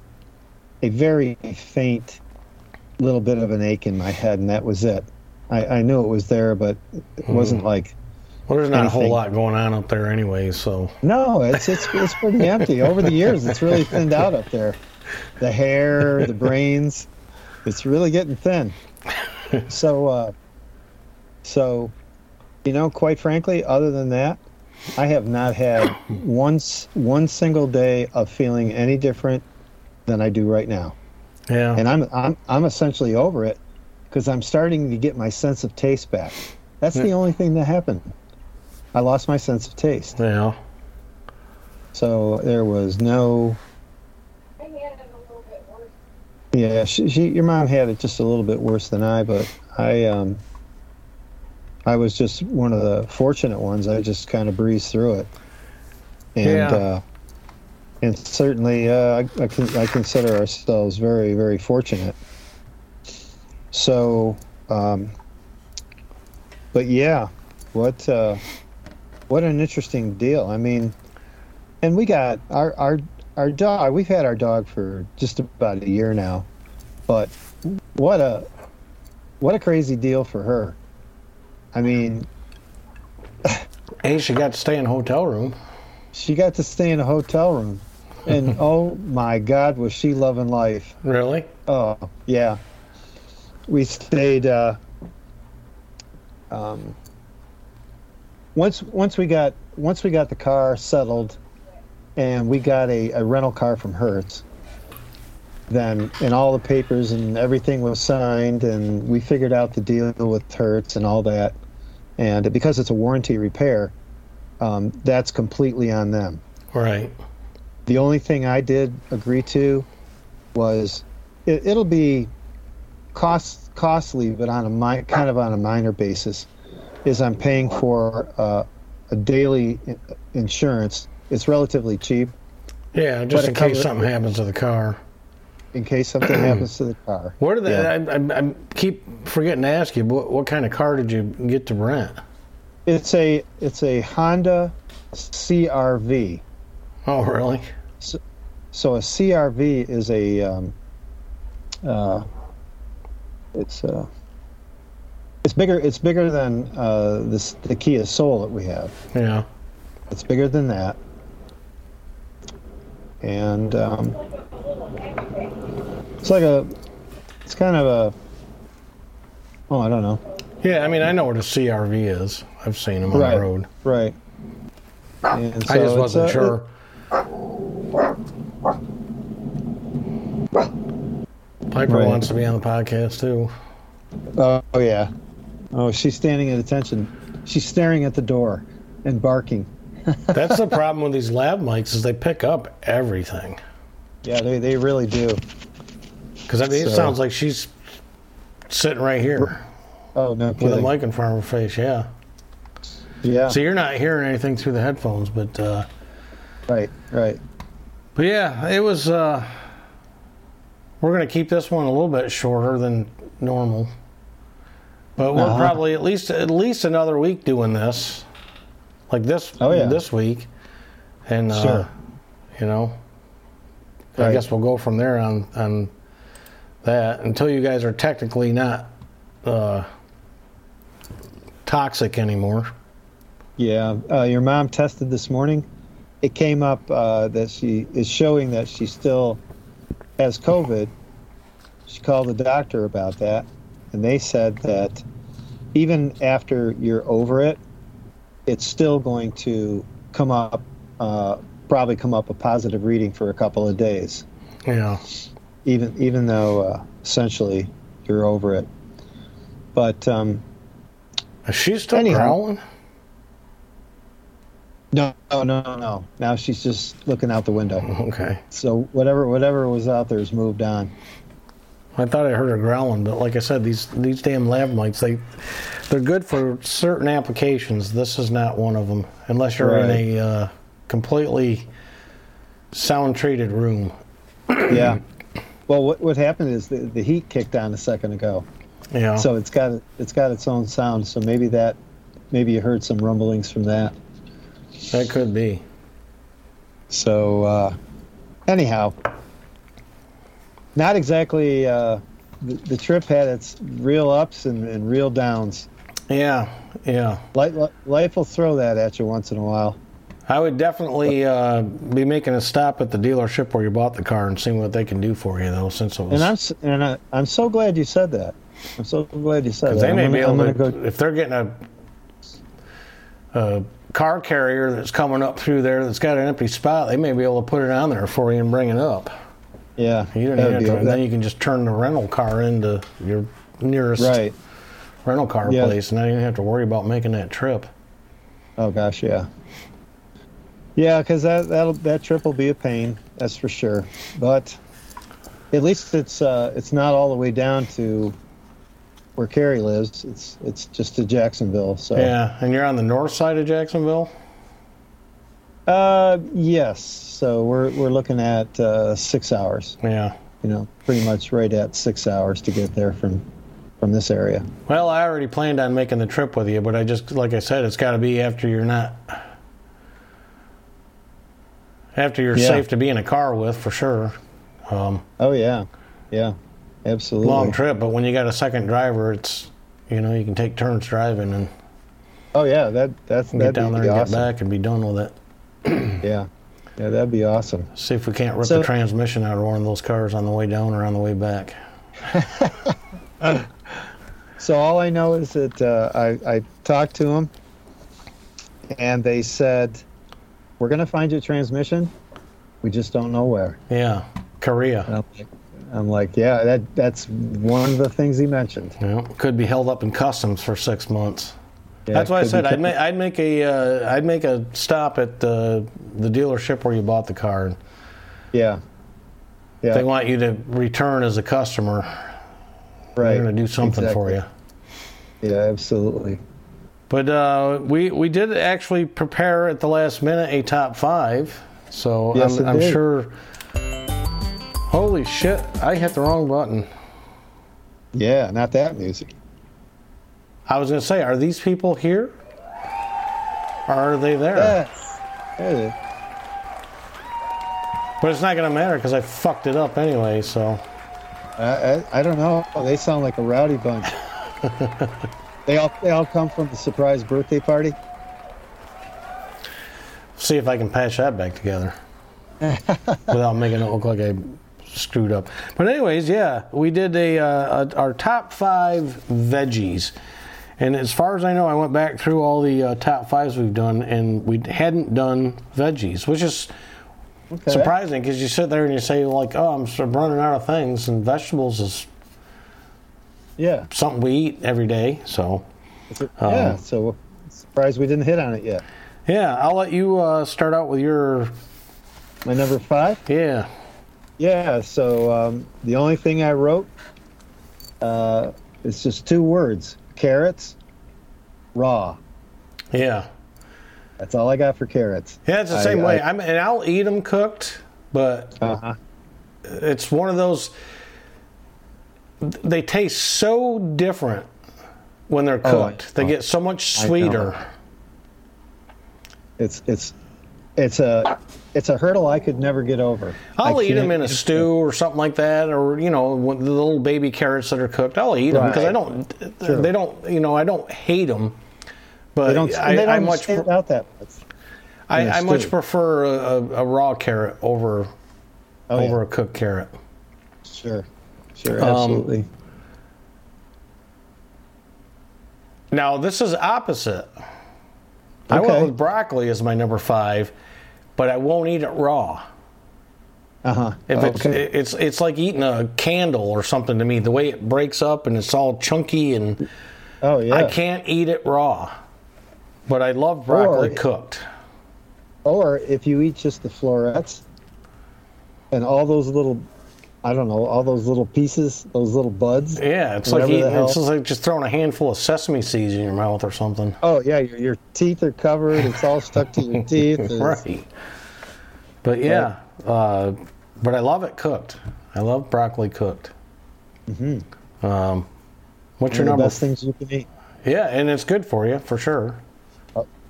a very faint little bit of an ache in my head, and that was it. I, I knew it was there, but it wasn't like Well, there's not a whole lot going on up there anyway, so no. It's it's it's pretty empty. Over the years, it's really thinned out up there. The hair, the brains, it's really getting thin. So, uh, so, you know, quite frankly, other than that, I have not had once one single day of feeling any different than I do right now. yeah. and I'm I'm I'm essentially over it because I'm starting to get my sense of taste back. That's the only thing that happened. I lost my sense of taste. yeah. So there was no. Yeah, she, she, your mom had it just a little bit worse than I, but I, um, I was just one of the fortunate ones. I just kind of breezed through it, and Yeah. uh, and certainly uh, I, I, I consider ourselves very, very fortunate. So, um, but yeah, what uh, what an interesting deal. I mean, and we got our our our dog. We've had our dog for just about a year now, but what a what a crazy deal for her. I mean, Hey, she got to stay in a hotel room. she got to stay in a hotel room, and oh my God, was she loving life? Really? Oh yeah, we stayed. Uh, um, once once we got once we got the car settled, and we got a, a rental car from Hertz. Then and all the papers and everything was signed, and we figured out the deal with Hertz and all that. And because it's a warranty repair, um, that's completely on them. Right. The only thing I did agree to was it, it'll be cost costly, but on a mi- kind of on a minor basis. Is I'm paying for uh, a daily insurance. It's relatively cheap Yeah, just in case covers- something happens to the car. In case something happens to the car. Where did they? Yeah. I, I, I keep forgetting to ask you. What, what kind of car did you get to rent? It's a it's a Honda CRV. Oh, really? So a CRV is a um, uh, it's uh, it's bigger it's bigger than uh, this the Kia Soul that we have. Yeah. It's bigger than that, and um, it's like a it's kind of a oh I don't know Yeah, I mean, I know what a CRV is. I've seen them on Right. the road. right. And I just wasn't a- sure. Piper Right. wants to be on the podcast too. Oh yeah. Oh, she's standing at attention. She's staring at the door and barking. That's the problem with these lav mics is they pick up everything. Yeah, they, they really do. Because I mean, it sounds like she's sitting right here Oh no with a mic in front of her face. Yeah. Yeah. So you're not hearing anything through the headphones, but uh, Right. Right. but yeah, it was. Uh, we're gonna keep this one a little bit shorter than normal, but we're Uh-huh. probably at least at least another week doing this, like this Oh, yeah. this week, and uh, Sure. you know, I guess we'll go from there on on that until you guys are technically not uh, toxic anymore. Yeah. Uh, your mom tested this morning. It came up uh, that she is showing that she still has COVID. She called the doctor about that, and they said that even after you're over it, it's still going to come up, uh, probably come up a positive reading for a couple of days, Yeah. even even though uh, essentially you're over it. But um, Is she still Anyhow. growling? no, no, no, no. Now she's just looking out the window. Okay. So whatever whatever was out there has moved on. I thought I heard her growling, but like I said, these these damn lav mics they they're good for certain applications. This is not one of them, unless you're in a uh, completely sound treated room. Yeah. Well, what what happened is the, the heat kicked on a second ago, Yeah. so it's got it's got its own sound. So maybe that maybe you heard some rumblings from that. that could be. So uh, anyhow, not exactly. Uh, the, the trip had its real ups and, and real downs. Yeah. Yeah. Life, life will throw that at you once in a while. I would definitely uh, be making a stop at the dealership where you bought the car and seeing what they can do for you, though, since it was. And I'm and I, I'm so glad you said that. I'm so glad you said that. they may I'm be gonna- able to, go- if they're getting a, a car carrier that's coming up through there that's got an empty spot, they may be able to put it on there for you and bring it up. Yeah, You don't that even would have to, then you can just turn the rental car into your nearest right. Rental car Yeah. place, and I don't have to worry about making that trip. Oh gosh, yeah. Yeah, because that that'll, that trip will be a pain, that's for sure. But at least it's uh, it's not all the way down to where Carrie lives. It's it's just to Jacksonville. So Yeah, and you're on the north side of Jacksonville. uh, yes. So we're we're looking at uh, six hours. Yeah. You know, pretty much right at six hours to get there from from this area. Well, I already planned on making the trip with you, but I just, like I said, it's got to be after you're not, after you're Yeah. safe to be in a car with, for sure. Um, Oh yeah, yeah, absolutely. long trip, but when you got a second driver, it's, you know, you can take turns driving and Oh yeah, that that's get down there and awesome. get back and be done with it. Yeah, yeah, that'd be awesome. See if we can't rip So- the transmission out of one of those cars on the way down or on the way back. So all I know is that uh, I, I talked to them, and they said, "We're going to find your transmission. We just don't know where." Yeah, Korea. I'm like, I'm like, "Yeah, that that's one of the things he mentioned." Yeah, could be held up in customs for six months. Yeah, That's why I said I'd I'd make a uh, I'd make a stop at uh, the dealership where you bought the car. And Yeah, yeah, They want you to return as a customer. Right. They're going to do something for you. Yeah, absolutely. But uh, we we did actually prepare at the last minute a top five. So Yes, I'm, I'm sure. Holy shit! I hit the wrong button. Yeah, not that music. I was going to say, are these people here? Or are they there? Yeah, there it is. But it's not going to matter because I fucked it up anyway. So I, I, I don't know. They sound like a rowdy bunch. they all they all come from the surprise birthday party. see if I can patch that back together without making it look like I screwed up. But anyways, yeah, we did a, uh, a our top five veggies, and as far as I know, I went back through all the uh, top fives we've done, and we hadn't done veggies, which is Okay. surprising because you sit there and you say like, "Oh, I'm sort of running out of things," and vegetables is Yeah. something we eat every day. So Um, yeah. So surprised we didn't hit on it yet. yeah, I'll let you uh, start out with your My number five. yeah. Yeah. So um, the only thing I wrote, uh, it's just two words: carrots, raw. Yeah. That's all I got for carrots. Yeah, it's the I- same way. I- I, mean, and I'll eat them cooked, but Uh-huh. it's one of those. They taste so different when they're Oh, I- cooked. they oh, get so much sweeter. It's it's it's a it's a hurdle I could never get over. I'll I eat them in a stew or something like that, or you know, the little baby carrots that are cooked. I'll eat them because I don't. Sure. They don't. You know, I don't hate them, but They don't. I, they don't I much. stand pre- out that much. I, I much prefer a, a, raw carrot over Oh, over yeah. a cooked carrot. Sure. Sure. Um, Absolutely. Now this is opposite. I went with broccoli as my number five, but I won't eat it raw. Uh huh. If it's, okay. it's it's like eating a candle or something to me. The way it breaks up and it's all chunky and oh yeah. I can't eat it raw. But I love broccoli Or- cooked. Or if you eat just the florets and all those little, I don't know, all those little pieces, those little buds. Yeah, it's like eating, it's just like just throwing a handful of sesame seeds in your mouth or something. Oh yeah, your, your teeth are covered. It's all stuck to your teeth. Right. But yeah, uh, but I love it cooked. I love broccoli cooked. Mm-hmm. Um, what's your One of number? the best things you can eat. Yeah, and it's good for you for sure.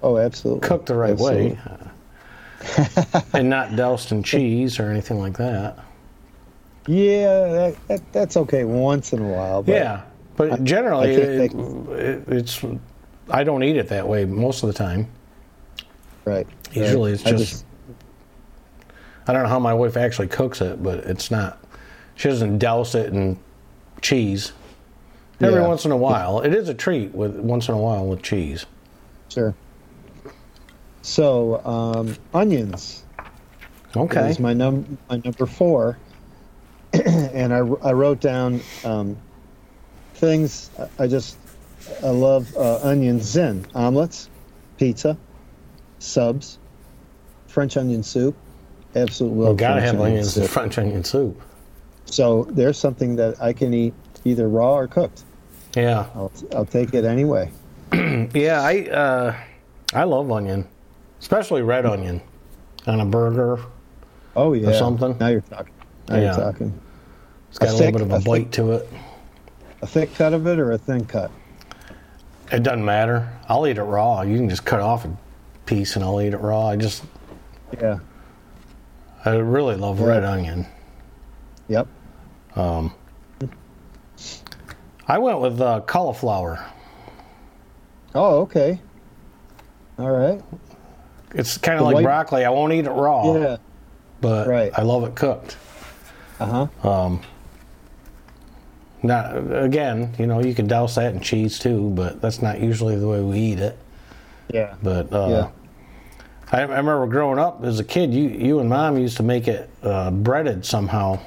Oh, absolutely. Cooked the right Absolutely. way, and not doused in cheese or anything like that. Yeah, that, that, that's okay once in a while. But Yeah, but generally, I it, it, it's. I don't eat it that way most of the time. Right. Usually, right. it's I just, I don't know how my wife actually cooks it, but it's not. She doesn't douse it in cheese. Every Yeah. once in a while, it is a treat with once in a while with cheese. Sure. So, um, onions Okay. is my num my number four, and I, I wrote down um, things I just I love uh, onions in omelets, pizza, subs, French onion soup. Absolutely love gotta French have onion onions soup. French onion soup. So there's something that I can eat either raw or cooked. Yeah, I'll I'll take it anyway. yeah. I uh, I love onion, especially red onion, on a burger. Oh yeah. Or something. Now you're talking. Now Yeah. you're talking. It's got a, A little bit of a, a bite thick- to it. A thick cut of it or a thin cut? It doesn't matter. I'll eat it raw. You can just cut off a piece and I'll eat it raw. I just Yeah. I really love Yeah. red onion. Yep. Um, I went with uh, cauliflower. Oh, okay. All right. It's kind of like white- broccoli. I won't eat it raw, Yeah. but Right. I love it cooked. Uh huh. Um, not again, you know, you can douse that in cheese too, but that's not usually the way we eat it. Yeah. But uh, Yeah. I, I remember growing up as a kid, you you and mom used to make it uh, breaded somehow,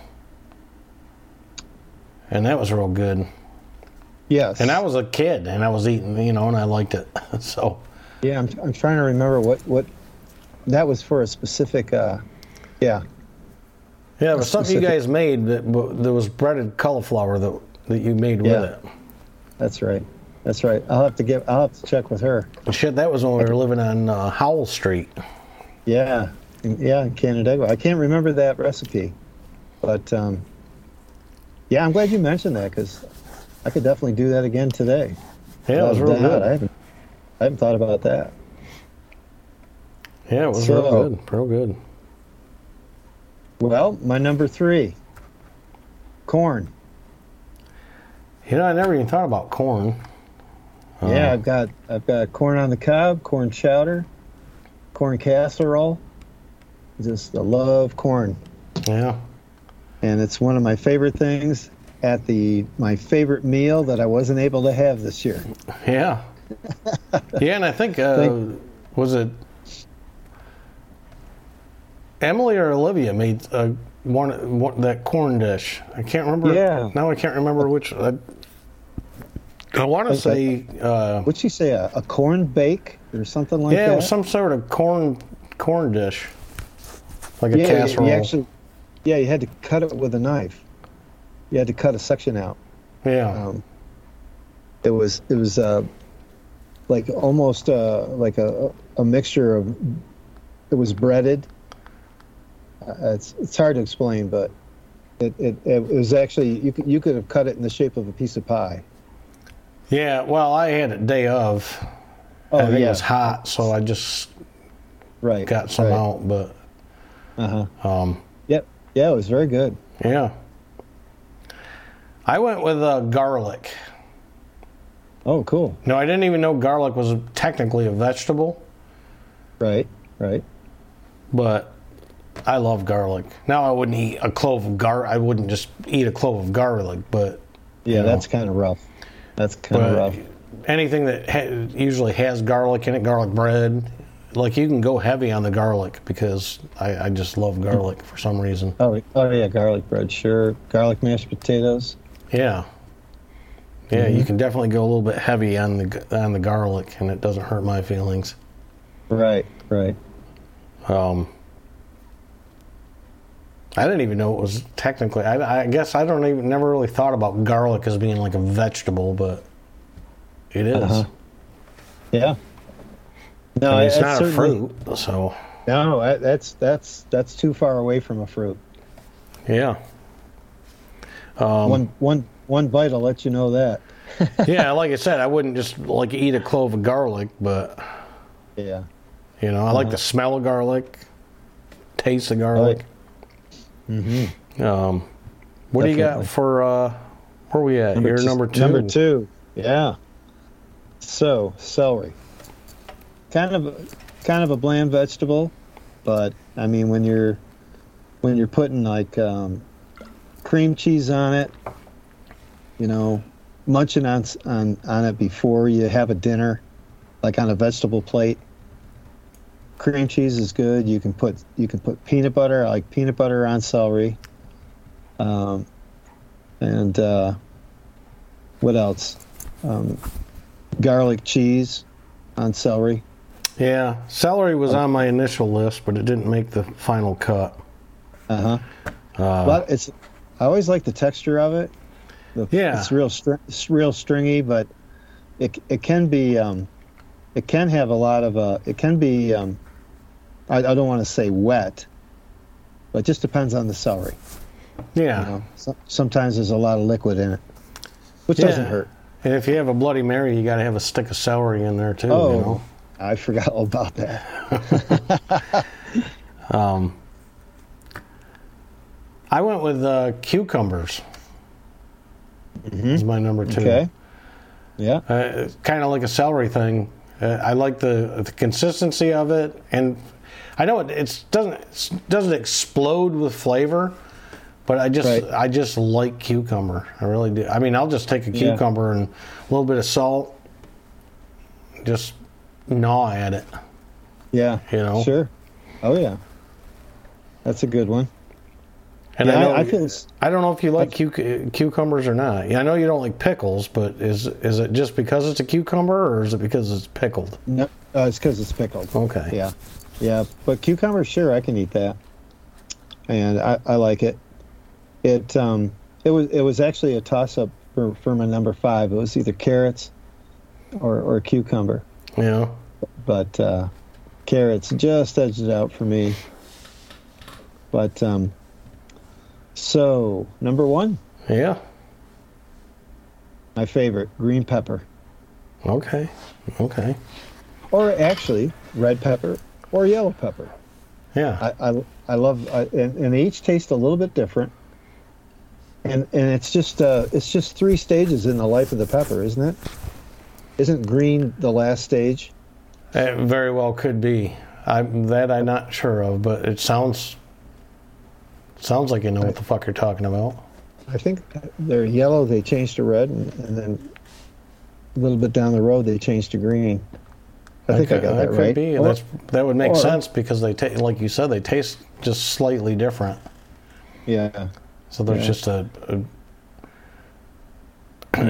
and that was real good. Yes. And I was a kid, and I was eating, you know, and I liked it. so Yeah, I'm, I'm trying to remember what what that was for a specific. Uh, yeah. yeah, it was something you guys made that there was breaded cauliflower that that you made with Yeah. it. That's right. That's right. I'll have to get. I'll have to check with her. Shit, that was when we were living on uh, Howell Street. Yeah. Yeah, in Canandaigua. I can't remember that recipe, but um, yeah, I'm glad you mentioned that because I could definitely do that again today. Yeah, it was real doubt. I good. haven't. I haven't thought about that. Yeah, it was So- real good. Real good. Well, my number three. Corn. You know, I never even thought about corn. Uh, Yeah, I've got I've got corn on the cob, corn chowder, corn casserole. Just I love corn, Yeah. and it's one of my favorite things at the my favorite meal that I wasn't able to have this year. Yeah. yeah, and I think uh, Thank- was it Emily or Olivia made uh, one, one that corn dish. I can't remember. Yeah. Now I can't remember which. I, I want to say. Uh, What'd she say? A, a corn bake or something like yeah, that? it was some sort of corn corn dish, like a yeah, you- casserole. You actually, yeah, you had to cut it with a knife. You had to cut a section out. yeah. Um, it was it was uh, like almost uh, like a a mixture of it was breaded. Uh, it's it's hard to explain, but it, it it was actually you could you could have cut it in the shape of a piece of pie. yeah. Well, I had it day of. Oh I think yeah, it was hot, so I just right. got some right. out. But Uh huh. um, Yep. Yeah, it was very good. yeah. I went with uh, garlic. Oh, cool. No, I didn't even know garlic was technically a vegetable, Right. Right. but I love garlic. Now I wouldn't eat a clove of gar. I wouldn't just eat a clove of garlic, but Yeah, You know. that's kind of rough. That's kind of rough. anything that ha- usually has garlic in it, garlic bread. Like you can go heavy on the garlic because I, I just love garlic for some reason. Oh, oh yeah, garlic bread, sure. Garlic mashed potatoes. Yeah, yeah, you can definitely go a little bit heavy on the on the garlic, and it doesn't hurt my feelings. Right, right. Um, I didn't even know it was technically. I, I guess I don't even never really thought about garlic as being like a vegetable, but it is. Uh-huh. Yeah. No, I mean, it's I not a fruit, so No, that's that's that's too far away from a fruit. yeah. Um, one one one bite will let you know that. yeah, like I said, I wouldn't just like eat a clove of garlic, but Yeah. you know, I like Uh-huh. the smell of garlic, taste of garlic. Mm-hmm. Um, what do you got for? uh Where we at? You're number two. Number two. Yeah. So celery. Kind of kind of a bland vegetable, but I mean when you're when you're putting like um, cream cheese on it, you know, munching on on on it before you have a dinner, like on a vegetable plate. Cream cheese is good. You can put you can put peanut butter. I like peanut butter on celery. Um, and uh, what else? Um, garlic cheese on celery. Yeah, celery was on my initial list, but it didn't make the final cut. Uh huh. Uh, but it's I always like the texture of it. Yeah. it's real str- it's real stringy, but it it can be um, it can have a lot of uh, it can be um, I, I don't want to say wet, but it just depends on the celery. yeah, You know, so, sometimes there's a lot of liquid in it, which doesn't hurt. and if you have a Bloody Mary, you got to have a stick of celery in there too. Oh, You know? I forgot all about that. Um, I went with uh, cucumbers. Is my number two. Mm-hmm. Okay. Yeah. Uh, kind of like a celery thing. Uh, I like the the consistency of it, and I know it it's, doesn't it doesn't explode with flavor, but I just Right. I just like cucumber. I really do. I mean, I'll just take a Yeah. cucumber and a little bit of salt, just gnaw at it. Yeah. You know? Sure. Oh yeah. That's a good one. And yeah, I know I, feel I don't know if you like cuc- cucumbers or not. Yeah, I know you don't like pickles, but is is it just because it's a cucumber, or is it because it's pickled? no, uh, it's because it's pickled. Okay. Yeah, yeah. But cucumber, sure, I can eat that, and I, I like it. It um it was it was actually a toss up for, for my number five. It was either carrots or or cucumber, Yeah. but uh, carrots just edged it out for me. But um, so number one, Yeah. my favorite, green pepper, Okay. Okay. or actually red pepper or yellow pepper. Yeah. I, I, I love, I, and, and they each taste a little bit different. And and it's just uh, it's just three stages in the life of the pepper, isn't it? Isn't green the last stage? It very well could be. I that I'm not sure of, but it sounds sounds like you know what the fuck you're talking about. I think they're yellow. They change to red, and, and then a little bit down the road they change to green. I think I got that could right. be. Or- That's that would make or- sense because they ta- like you said they taste just slightly different. yeah, So there's Yeah. just a, a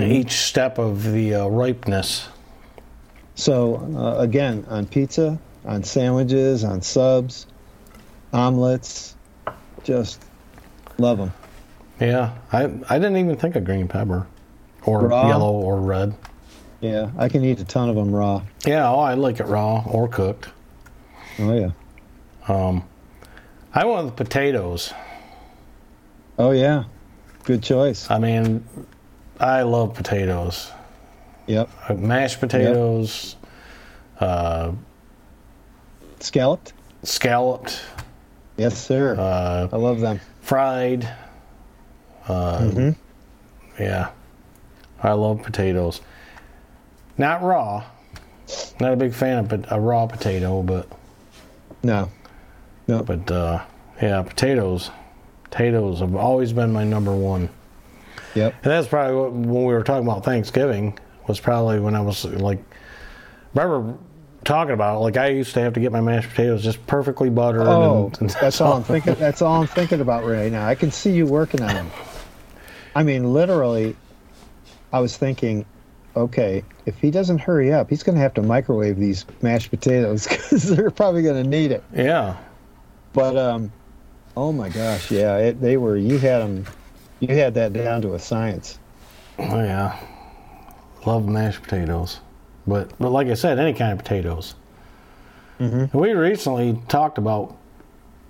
each step of the uh, ripeness. So uh, again, on pizza, on sandwiches, on subs, omelets, just love them. Yeah, I I didn't even think of green pepper, or Raw? yellow or red. Yeah, I can eat a ton of them raw. Yeah, oh, I like it raw or cooked. Oh yeah. Um, I went with potatoes. Oh yeah. Good choice. I mean, I love potatoes. Yep. Uh, Mashed potatoes, uh, Scalloped? scalloped, Yes, sir. uh, I love them. fried. Uh, Mhm. Yeah, I love potatoes. Not raw. Not a big fan of a raw potato, but No. No. but uh, yeah, potatoes. Potatoes have always been my number one. Yep. And that's probably what, when we were talking about Thanksgiving was probably when I was like, remember talking about like I used to have to get my mashed potatoes just perfectly buttered. Oh, and, and that's all I'm thinking. That's all I'm thinking about right now. I can see you working on them. I mean, literally, I was thinking, okay, if he doesn't hurry up, he's going to have to microwave these mashed potatoes because they're probably going to need it. Yeah. But um, oh my gosh, yeah, it, they were. You had them. You had that down to a science. Oh yeah. Love mashed potatoes. But but like I said, any kind of potatoes. Mhm. We recently talked about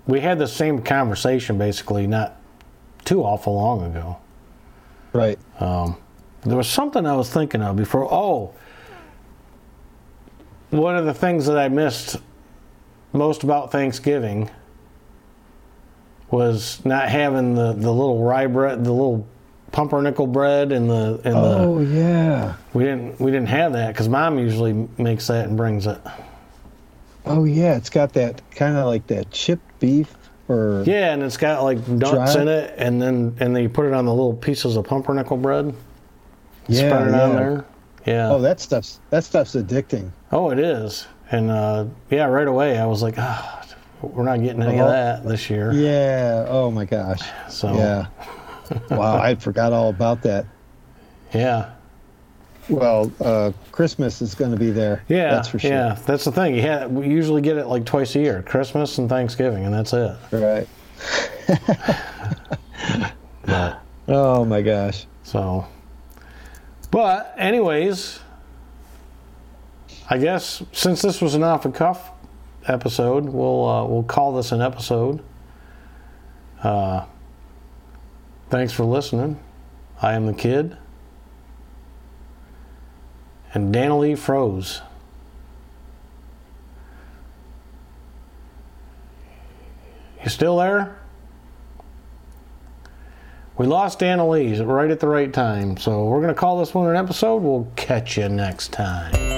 we had the same conversation basically not too awful long ago. Right. There was something I was thinking of before. Oh, one of the things that I missed most about Thanksgiving was not having the, the little rye bread, the little pumpernickel bread, and the and the Oh yeah. we didn't we didn't have that because mom usually makes that and brings it. Oh yeah. It's got that kind of like that chipped beef or Yeah, and it's got like nuts in it, and then and then you put it on the little pieces of pumpernickel bread. Yeah, spread it on there. Yeah. Oh, that stuff's that stuff's addicting. Oh, it is. And uh, yeah, right away I was like, ah, we're not getting any Oh. of that this year. Yeah. Oh my gosh. So Yeah. Wow, I forgot all about that. yeah, Well, uh, Christmas is going to be there. yeah, That's for sure. yeah. That's the thing. Ha we usually get it like twice a year, Christmas and Thanksgiving, and that's it. Right. But Oh my gosh. so, but anyways, I guess since this was an off the cuff episode, we'll uh, we'll call this an episode. Uh, thanks for listening. I am the kid. And Dana Lee froze. You still there? We lost Dana Lee right at the right time, so we're going to call this one an episode. We'll catch you next time.